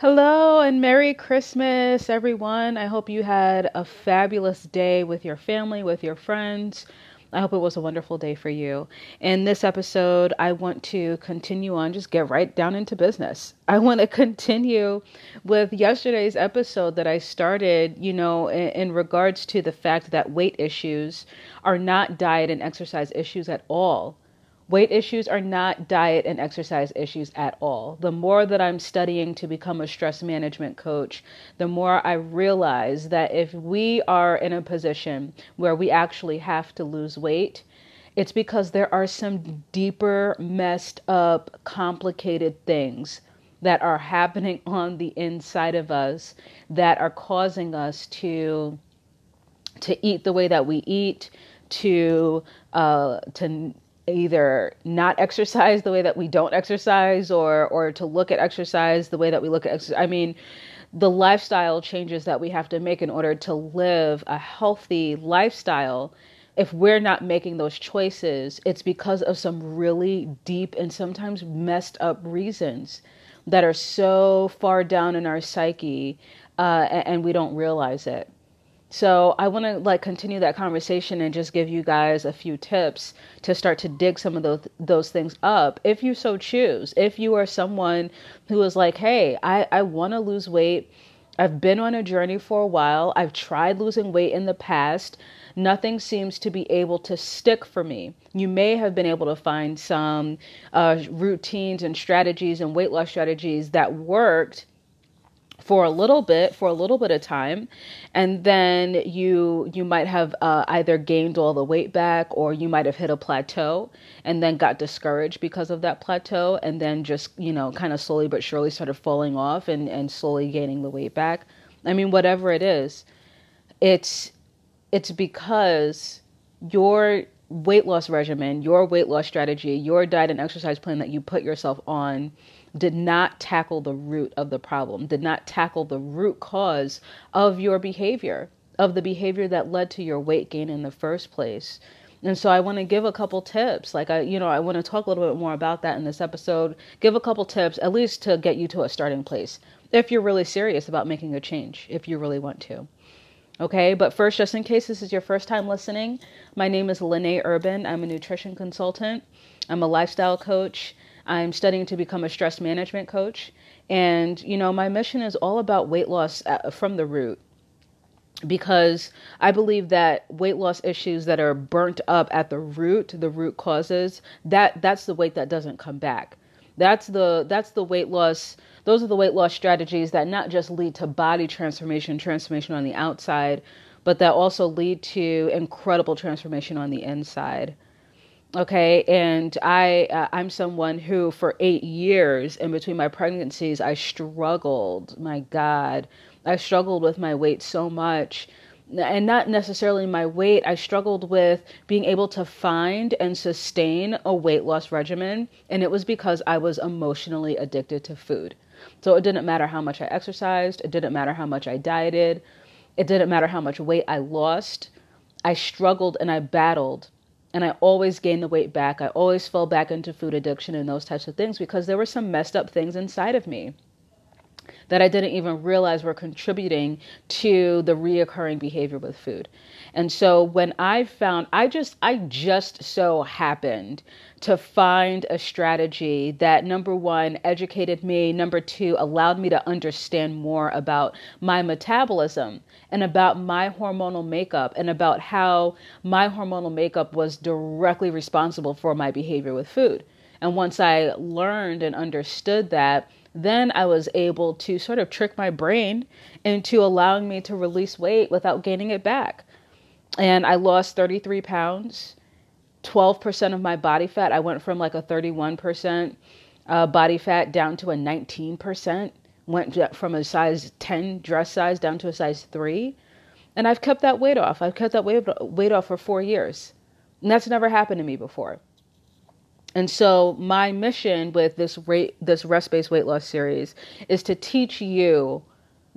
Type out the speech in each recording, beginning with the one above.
Hello and Merry Christmas, everyone. I hope you had a fabulous day with your family, with your friends. I hope it was a wonderful day for you. In this episode, I want to continue on, just get right down into business. I want to continue with yesterday's episode that I started, you know, in, in regards to the fact that weight issues are not diet and exercise issues at all. Weight issues are not diet and exercise issues at all. The more that I'm studying to become a stress management coach, the more I realize that if we are in a position where we actually have to lose weight, it's because there are some deeper, messed up, complicated things that are happening on the inside of us that are causing us to to eat the way that we eat, to uh, to either not exercise the way that we don't exercise or or to look at exercise the way that we look at exercise. I mean, the lifestyle changes that we have to make in order to live a healthy lifestyle if we're not making those choices, it's because of some really deep and sometimes messed up reasons that are so far down in our psyche uh, and, and we don't realize it. So I want to like continue that conversation and just give you guys a few tips to start to dig some of those those things up if you so choose. If you are someone who is like, "Hey, I I want to lose weight. I've been on a journey for a while. I've tried losing weight in the past. Nothing seems to be able to stick for me. You may have been able to find some uh, routines and strategies and weight loss strategies that worked for a little bit for a little bit of time and then you you might have uh, either gained all the weight back or you might have hit a plateau and then got discouraged because of that plateau and then just you know kind of slowly but surely started falling off and and slowly gaining the weight back. I mean whatever it is it's it's because your weight loss regimen your weight loss strategy your diet and exercise plan that you put yourself on did not tackle the root of the problem, did not tackle the root cause of your behavior, of the behavior that led to your weight gain in the first place. And so I want to give a couple tips. Like I, you know, I want to talk a little bit more about that in this episode. Give a couple tips at least to get you to a starting place if you're really serious about making a change, if you really want to. Okay, but first, just in case this is your first time listening, my name is Lene Urban. I'm a nutrition consultant. I'm a lifestyle coach I'm studying to become a stress management coach. And, you know, my mission is all about weight loss uh, from the root because I believe that weight loss issues that are burnt up at the root, the root causes, that that's the weight that doesn't come back. That's the that's the weight loss those are the weight loss strategies that not just lead to body transformation, transformation on the outside, but that also lead to incredible transformation on the inside okay and i uh, i'm someone who for 8 years in between my pregnancies i struggled. My god i struggled with my weight so much. And not necessarily my weight i struggled with being able to find and sustain a weight loss regimen and it was because i was emotionally addicted to food. So it didn't matter how much i exercised it didn't matter how much i dieted it didn't matter how much weight i lost i struggled and i battled and I always gained the weight back. I always fell back into food addiction and those types of things because there were some messed up things inside of me that I didn't even realize were contributing to the reoccurring behavior with food. And so when I found, I just, I just so happened to find a strategy that number one, educated me, number two, allowed me to understand more about my metabolism and about my hormonal makeup and about how my hormonal makeup was directly responsible for my behavior with food. And once I learned and understood that, then I was able to sort of trick my brain into allowing me to release weight without gaining it back. And I lost 33 pounds, 12% of my body fat. I went from like a 31% uh, body fat down to a 19%, went from a size 10 dress size down to a size 3. And I've kept that weight off. I've kept that weight, weight off for four years. And that's never happened to me before. And so my mission with this rate this rest based weight loss series is to teach you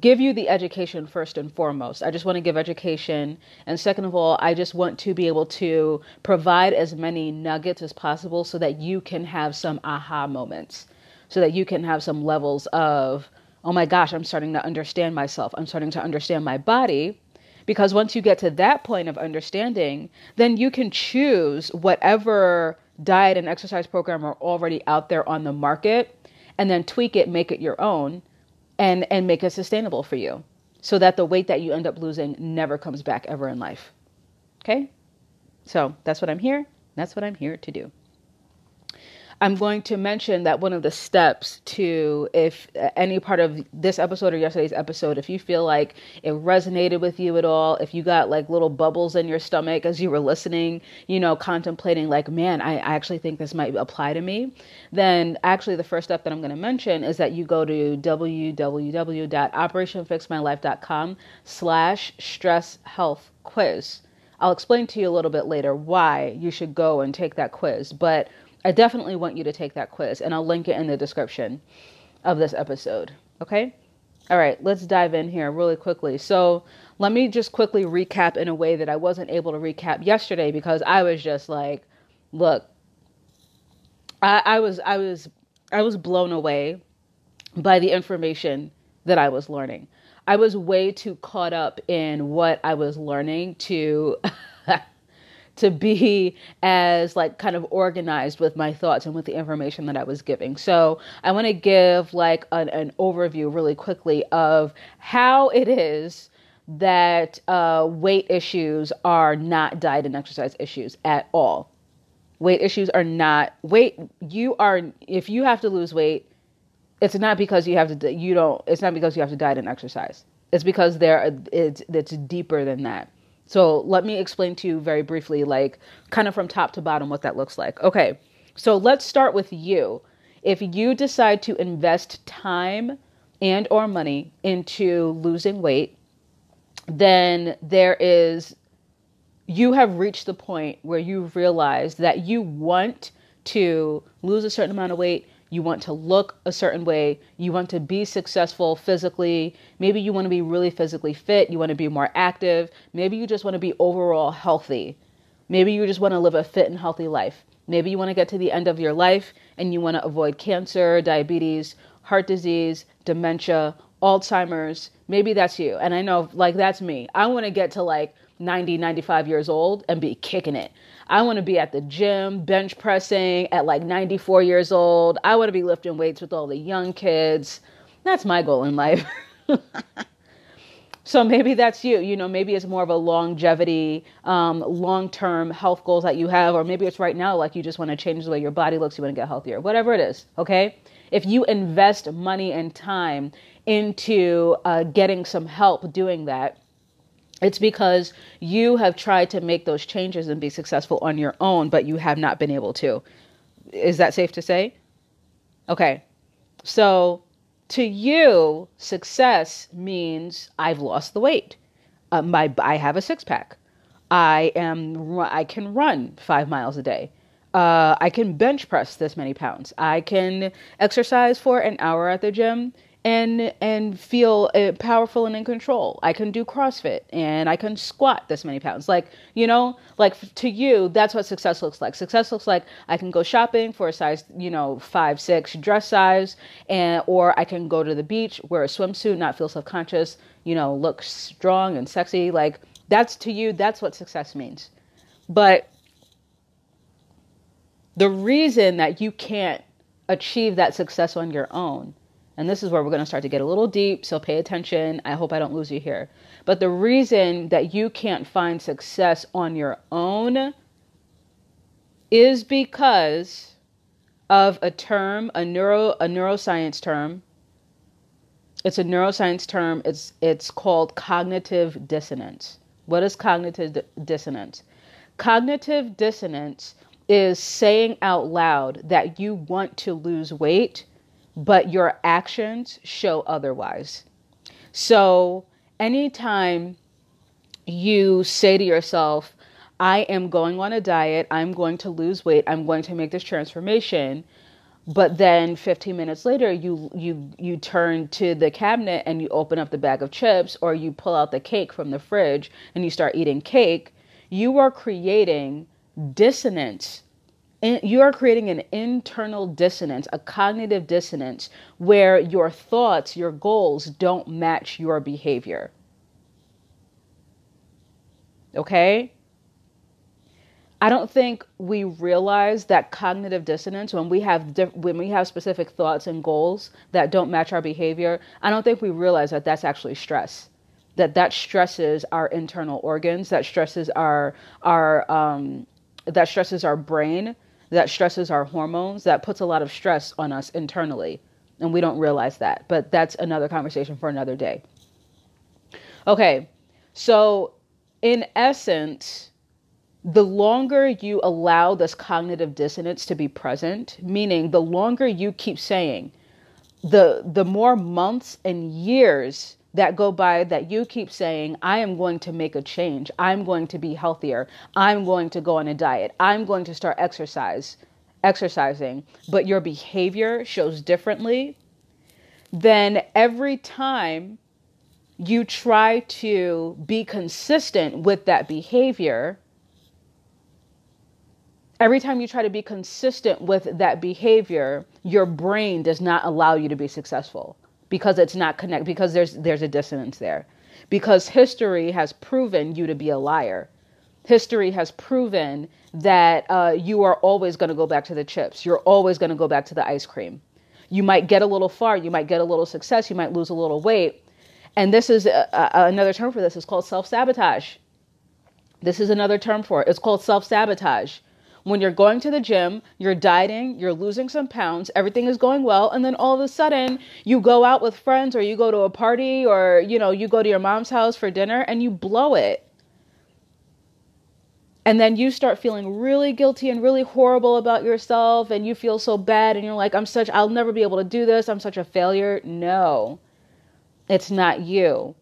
give you the education first and foremost. I just want to give education and second of all, I just want to be able to provide as many nuggets as possible so that you can have some aha moments. So that you can have some levels of oh my gosh, I'm starting to understand myself. I'm starting to understand my body. Because once you get to that point of understanding, then you can choose whatever diet and exercise program are already out there on the market and then tweak it, make it your own, and, and make it sustainable for you so that the weight that you end up losing never comes back ever in life. Okay? So that's what I'm here. That's what I'm here to do. I'm going to mention that one of the steps to if uh, any part of this episode or yesterday's episode, if you feel like it resonated with you at all, if you got like little bubbles in your stomach as you were listening, you know, contemplating like, man, I, I actually think this might apply to me, then actually the first step that I'm going to mention is that you go to www.operationfixmylife.com slash stress health quiz. I'll explain to you a little bit later why you should go and take that quiz, but I definitely want you to take that quiz, and I'll link it in the description of this episode. Okay? All right, let's dive in here really quickly. So, let me just quickly recap in a way that I wasn't able to recap yesterday because I was just like, look, I, I was I was I was blown away by the information that I was learning. I was way too caught up in what I was learning to to be as like kind of organized with my thoughts and with the information that I was giving. So I want to give like an, an, overview really quickly of how it is that uh, weight issues are not diet and exercise issues at all. Weight issues are not weight. You are if you have to lose weight, it's not because you have to. You don't. It's not because you have to diet and exercise. It's because there. It's it's deeper than that. So let me explain to you very briefly, like kind of from top to bottom, what that looks like. Okay, so let's start with you. If you decide to invest time and or money into losing weight, then there is you have reached the point where you realize that you want to lose a certain amount of weight you want to look a certain way, you want to be successful physically, maybe you want to be really physically fit, you want to be more active, maybe you just want to be overall healthy. Maybe you just want to live a fit and healthy life. Maybe you want to get to the end of your life and you want to avoid cancer, diabetes, heart disease, dementia, Alzheimer's. Maybe that's you. And I know, like, that's me. I want to get to like 90, 95 years old and be kicking it. I want to be at the gym, bench pressing at like 94 years old. I want to be lifting weights with all the young kids. That's my goal in life. so maybe that's you. You know, maybe it's more of a longevity, um, long term health goals that you have, or maybe it's right now, like you just want to change the way your body looks, you want to get healthier, whatever it is. Okay. If you invest money and time into uh, getting some help doing that, it's because you have tried to make those changes and be successful on your own, but you have not been able to. Is that safe to say? Okay. So to you, success means I've lost the weight. Uh, my I have a six pack. I am I can run five miles a day. Uh, I can bench press this many pounds. I can exercise for an hour at the gym and and feel uh, powerful and in control. I can do CrossFit and I can squat this many pounds. Like you know, like to you, that's what success looks like. Success looks like I can go shopping for a size you know five six dress size, and or I can go to the beach wear a swimsuit, not feel self conscious. You know, look strong and sexy. Like that's to you. That's what success means. But the reason that you can't achieve that success on your own and this is where we're going to start to get a little deep, so pay attention. I hope I don't lose you here. But the reason that you can't find success on your own is because of a term, a neuro a neuroscience term. It's a neuroscience term. It's it's called cognitive dissonance. What is cognitive dissonance? Cognitive dissonance is saying out loud that you want to lose weight but your actions show otherwise. So, anytime you say to yourself, I am going on a diet, I'm going to lose weight, I'm going to make this transformation, but then 15 minutes later you you you turn to the cabinet and you open up the bag of chips or you pull out the cake from the fridge and you start eating cake, you are creating dissonance you are creating an internal dissonance, a cognitive dissonance where your thoughts, your goals don't match your behavior. Okay? I don't think we realize that cognitive dissonance when we have diff- when we have specific thoughts and goals that don't match our behavior. I don't think we realize that that's actually stress. That that stresses our internal organs. That stresses our our um, that stresses our brain. That stresses our hormones. That puts a lot of stress on us internally, and we don't realize that. But that's another conversation for another day. Okay, so in essence the longer you allow this cognitive dissonance to be present, meaning the longer you keep saying, the the more months and years that go by that you keep saying, I am going to make a change. I'm going to be healthier. I'm going to go on a diet. I'm going to start exercise, exercising, but your behavior shows differently, then every time you try to be consistent with that behavior, every time you try to be consistent with that behavior, your brain does not allow you to be successful because it's not connect because there's there's a dissonance there. Because history has proven you to be a liar. History has proven that uh, you are always going to go back to the chips. You're always going to go back to the ice cream. You might get a little far. You might get a little success. You might lose a little weight. And this is a, a, another term for this. It's called self sabotage. This is another term for it. It's called self sabotage when you're going to the gym, you're dieting, you're losing some pounds, everything is going well, and then all of a sudden you go out with friends or you go to a party or you know, you go to your mom's house for dinner and you blow it. And then you start feeling really guilty and really horrible about yourself and you feel so bad and you're like, I'm such I'll never be able to do this. I'm such a failure. No. It's not you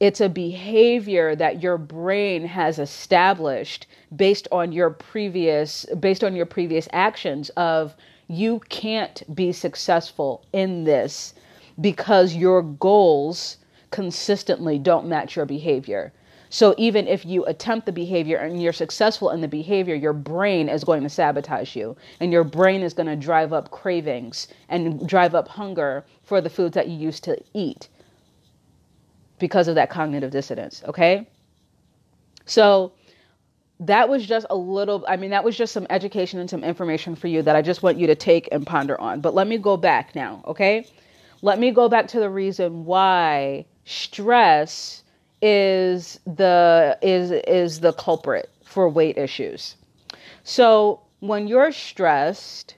it's a behavior that your brain has established based on your previous based on your previous actions of you can't be successful in this because your goals consistently don't match your behavior. So even if you attempt the behavior and you're successful in the behavior, your brain is going to sabotage you and your brain is going to drive up cravings and drive up hunger for the foods that you used to eat because of that cognitive dissonance. Okay. So that was just a little, I mean, that was just some education and some information for you that I just want you to take and ponder on. But let me go back now. Okay. Let me go back to the reason why stress is the is is the culprit for weight issues. So when you're stressed,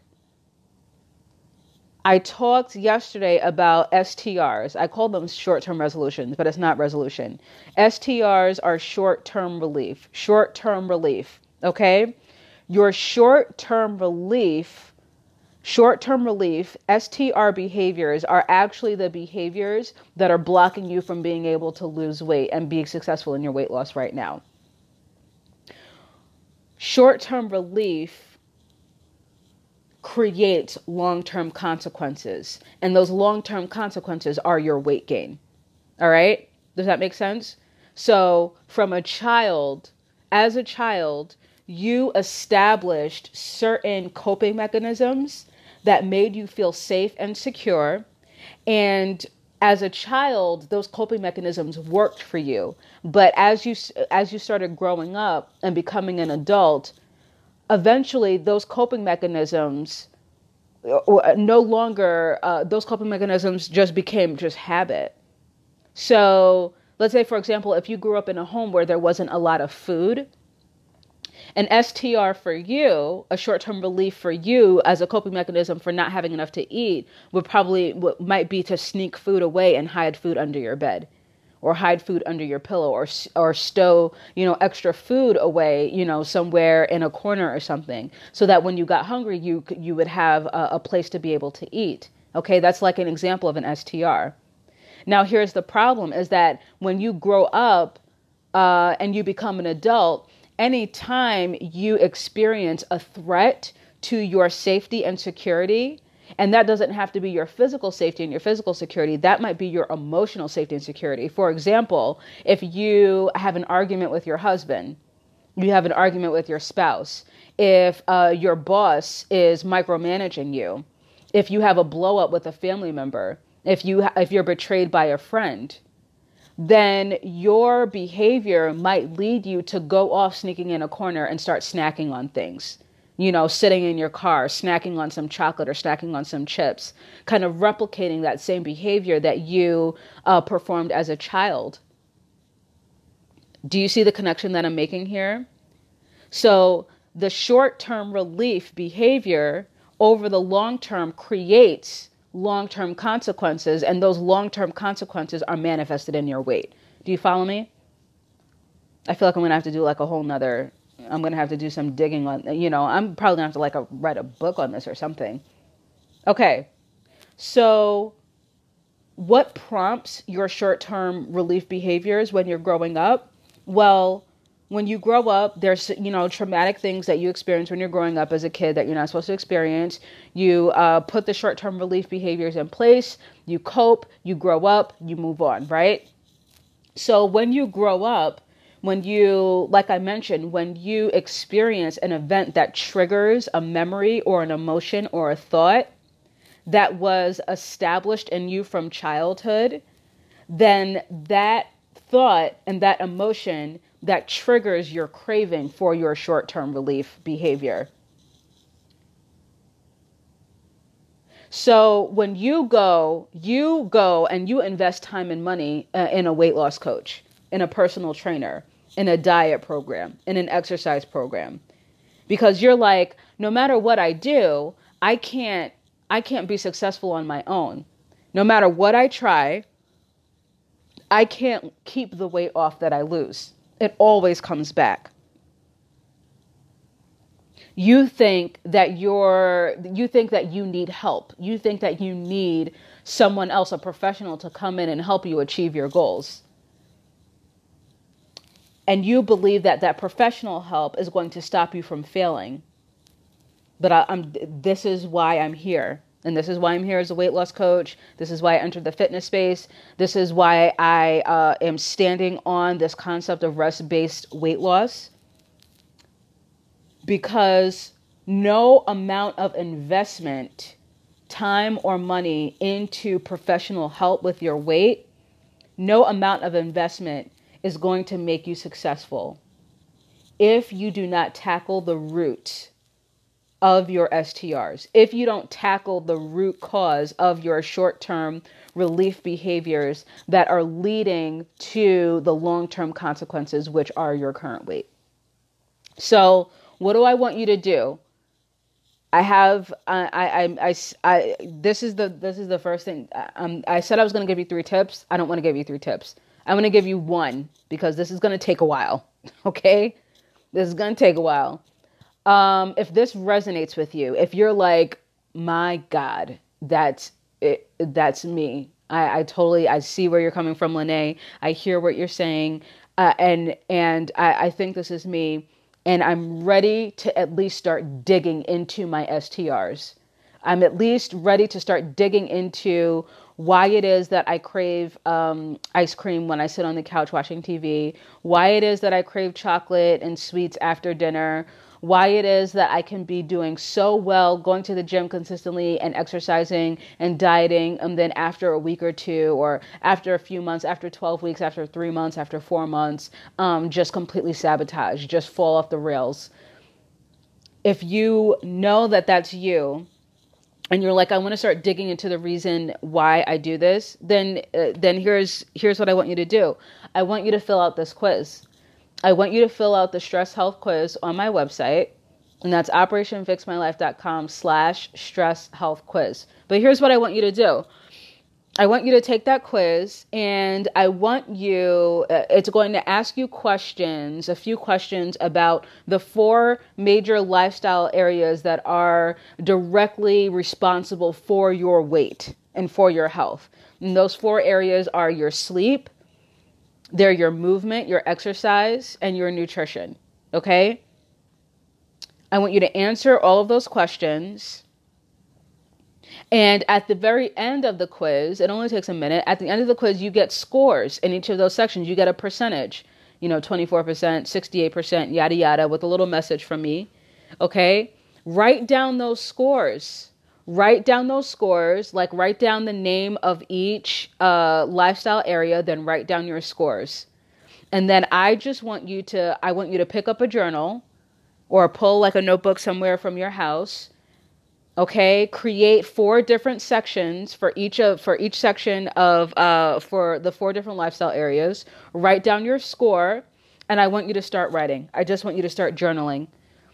I talked yesterday about STRs. I call them short term resolutions, but it's not resolution. STRs are short term relief. Short term relief. Okay? Your short term relief, short term relief, STR behaviors are actually the behaviors that are blocking you from being able to lose weight and be successful in your weight loss right now. Short term relief create long term consequences. And those long term consequences are your weight gain. All right? Does that make sense? So, from a child, as a child, you established certain coping mechanisms that made you feel safe and secure. And as a child, those coping mechanisms worked for you. But as you as you started growing up and becoming an adult, eventually those coping mechanisms uh, no longer uh, those coping mechanisms just became just habit. So let's say for example if you grew up in a home where there wasn't a lot of food an STR for you, a short-term relief for you as a coping mechanism for not having enough to eat would probably might be to sneak food away and hide food under your bed or hide food under your pillow or or stow you know extra food away you know somewhere in a corner or something so that when you got hungry you you would have a, a place to be able to eat. Okay? That's like an example of an STR now here's the problem is that when you grow up uh, and you become an adult anytime you experience a threat to your safety and security and that doesn't have to be your physical safety and your physical security. That might be your emotional safety and security. For example, if you have an argument with your husband you have an argument with your spouse, if uh, your boss is micromanaging you, if you have a blow up with a family member, if you if you're betrayed by a friend, then your behavior might lead you to go off sneaking in a corner and start snacking on things. You know, sitting in your car, snacking on some chocolate or snacking on some chips, kind of replicating that same behavior that you uh, performed as a child. Do you see the connection that I'm making here? So, the short term relief behavior over the long term creates long term consequences, and those long term consequences are manifested in your weight. Do you follow me? I feel like I'm gonna have to do like a whole nother. I'm gonna have to do some digging on. You know, I'm probably gonna have to like a, write a book on this or something. Okay, so what prompts your short term relief behaviors when you're growing up? Well, when you grow up, there's you know traumatic things that you experience when you're growing up as a kid that you're not supposed to experience. You uh, put the short-term relief behaviors in place. You cope. You grow up. You move on. Right. So when you grow up, when you, like I mentioned, when you experience an event that triggers a memory or an emotion or a thought that was established in you from childhood, then that thought and that emotion that triggers your craving for your short term relief behavior. So when you go, you go and you invest time and money uh, in a weight loss coach, in a personal trainer, in a diet program, in an exercise program. Because you're like, no matter what I do, I can't I can't be successful on my own. No matter what I try, I can't keep the weight off that I lose it always comes back. You think that you're you think that you need help. You think that you need someone else, a professional to come in and help you achieve your goals. And you believe that that professional help is going to stop you from failing. But I, I'm this is why I'm here. And this is why I'm here as a weight loss coach. This is why I entered the fitness space. This is why I uh, am standing on this concept of rest based weight loss. Because no amount of investment, time, or money into professional help with your weight, no amount of investment is going to make you successful if you do not tackle the root of your STRs. If you don't tackle the root cause of your short term relief behaviors that are leading to the long term consequences, which are your current weight. So, what do I want you to do? I have I I I, I this is the this is the first thing um I said I was going to give you three tips. I don't want to give you three tips. I'm going to give you one because this is going to take a while. Okay? This is going to take a while um, if this resonates with you, if you're like, my God, that's it, that's me. I, I totally I see where you're coming from, Lene. I hear what you're saying, uh, and and I, I think this is me, and I'm ready to at least start digging into my STRs. I'm at least ready to start digging into why it is that I crave um, ice cream when I sit on the couch watching TV, why it is that I crave chocolate and sweets after dinner, why it is that I can be doing so well, going to the gym consistently and exercising and dieting, and then after a week or two, or after a few months, after 12 weeks, after three months, after four months, um, just completely sabotage, just fall off the rails. If you know that that's you, and you're like, I want to start digging into the reason why I do this, then uh, then here's here's what I want you to do. I want you to fill out this quiz. I want you to fill out the stress health quiz on my website, and that's operationfixmylife.com slash stress health quiz. But here's what I want you to do. I want you to take that quiz and I want you, uh, it's going to ask you questions, a few questions about the four major lifestyle areas that are directly responsible for your weight and for your health. And those four areas are your sleep, they're your movement, your exercise, and your nutrition. Okay? I want you to answer all of those questions. And at the very end of the quiz, it only takes a minute. At the end of the quiz, you get scores in each of those sections. You get a percentage. you know, 24%, 68%, yada yada, with a little message from me. Okay? Write down those scores. Write down those scores, like write down the name of each uh, lifestyle area, then write down your scores. And then I just want you to, I want you to pick up a journal or pull like a notebook somewhere from your house okay? Create four different sections for each of for each section of uh for the four different lifestyle areas. Write down your score and i want you to start writing. I just want you to start journaling.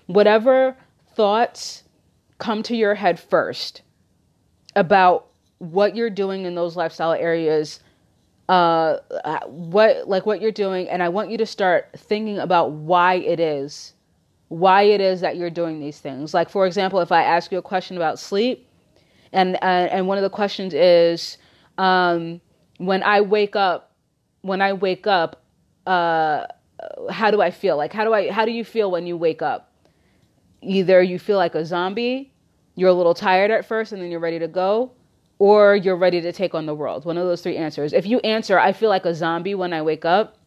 Whatever thoughts come to your head first about what you're doing in those lifestyle areas uh what like what you're doing and i want you to start thinking about why it is why it is that you're doing these things. Like for example, if I ask you a question about sleep, and uh, and one of the questions is, um, when I wake up, when I wake up, uh, how do I feel? Like how do I how do you feel when you wake up? Either you feel like a zombie, you're a little tired at first, and then you're ready to go, or you're ready to take on the world. One of those three answers. If you answer, I feel like a zombie when I wake up,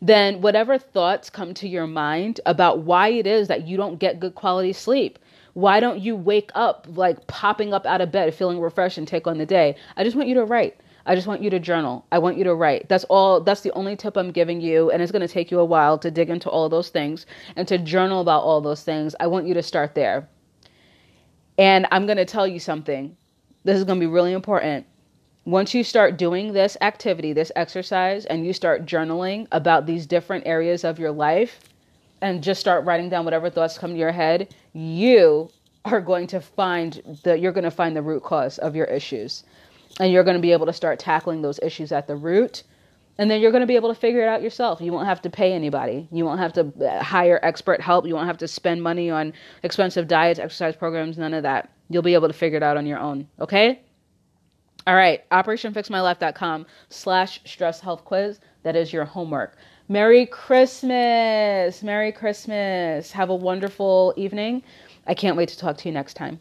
then whatever thoughts come to your mind about why it is that you don't get good quality sleep, why don't you wake up like popping up out of bed feeling refreshed and take on the day? I just want you to write. I just want you to journal. I want you to write. That's all that's the only tip I'm giving you and it's going to take you a while to dig into all those things and to journal about all those things. I want you to start there. And I'm going to tell you something. This is going to be really important once you start doing this activity, this exercise, and you start journaling about these different areas of your life and just start writing down whatever thoughts come to your head, you are going to find the you're going to find the root cause of your issues. And you're going to be able to start tackling those issues at the root. And then you're going to be able to figure it out yourself. You won't have to pay anybody. You won't have to uh, hire expert help. You won't have to spend money on expensive diets, exercise programs, none of that. You'll be able to figure it out on your own. Okay? All right, operationfixmylife.com slash stress health quiz. That is your homework. Merry Christmas. Merry Christmas. Have a wonderful evening. I can't wait to talk to you next time.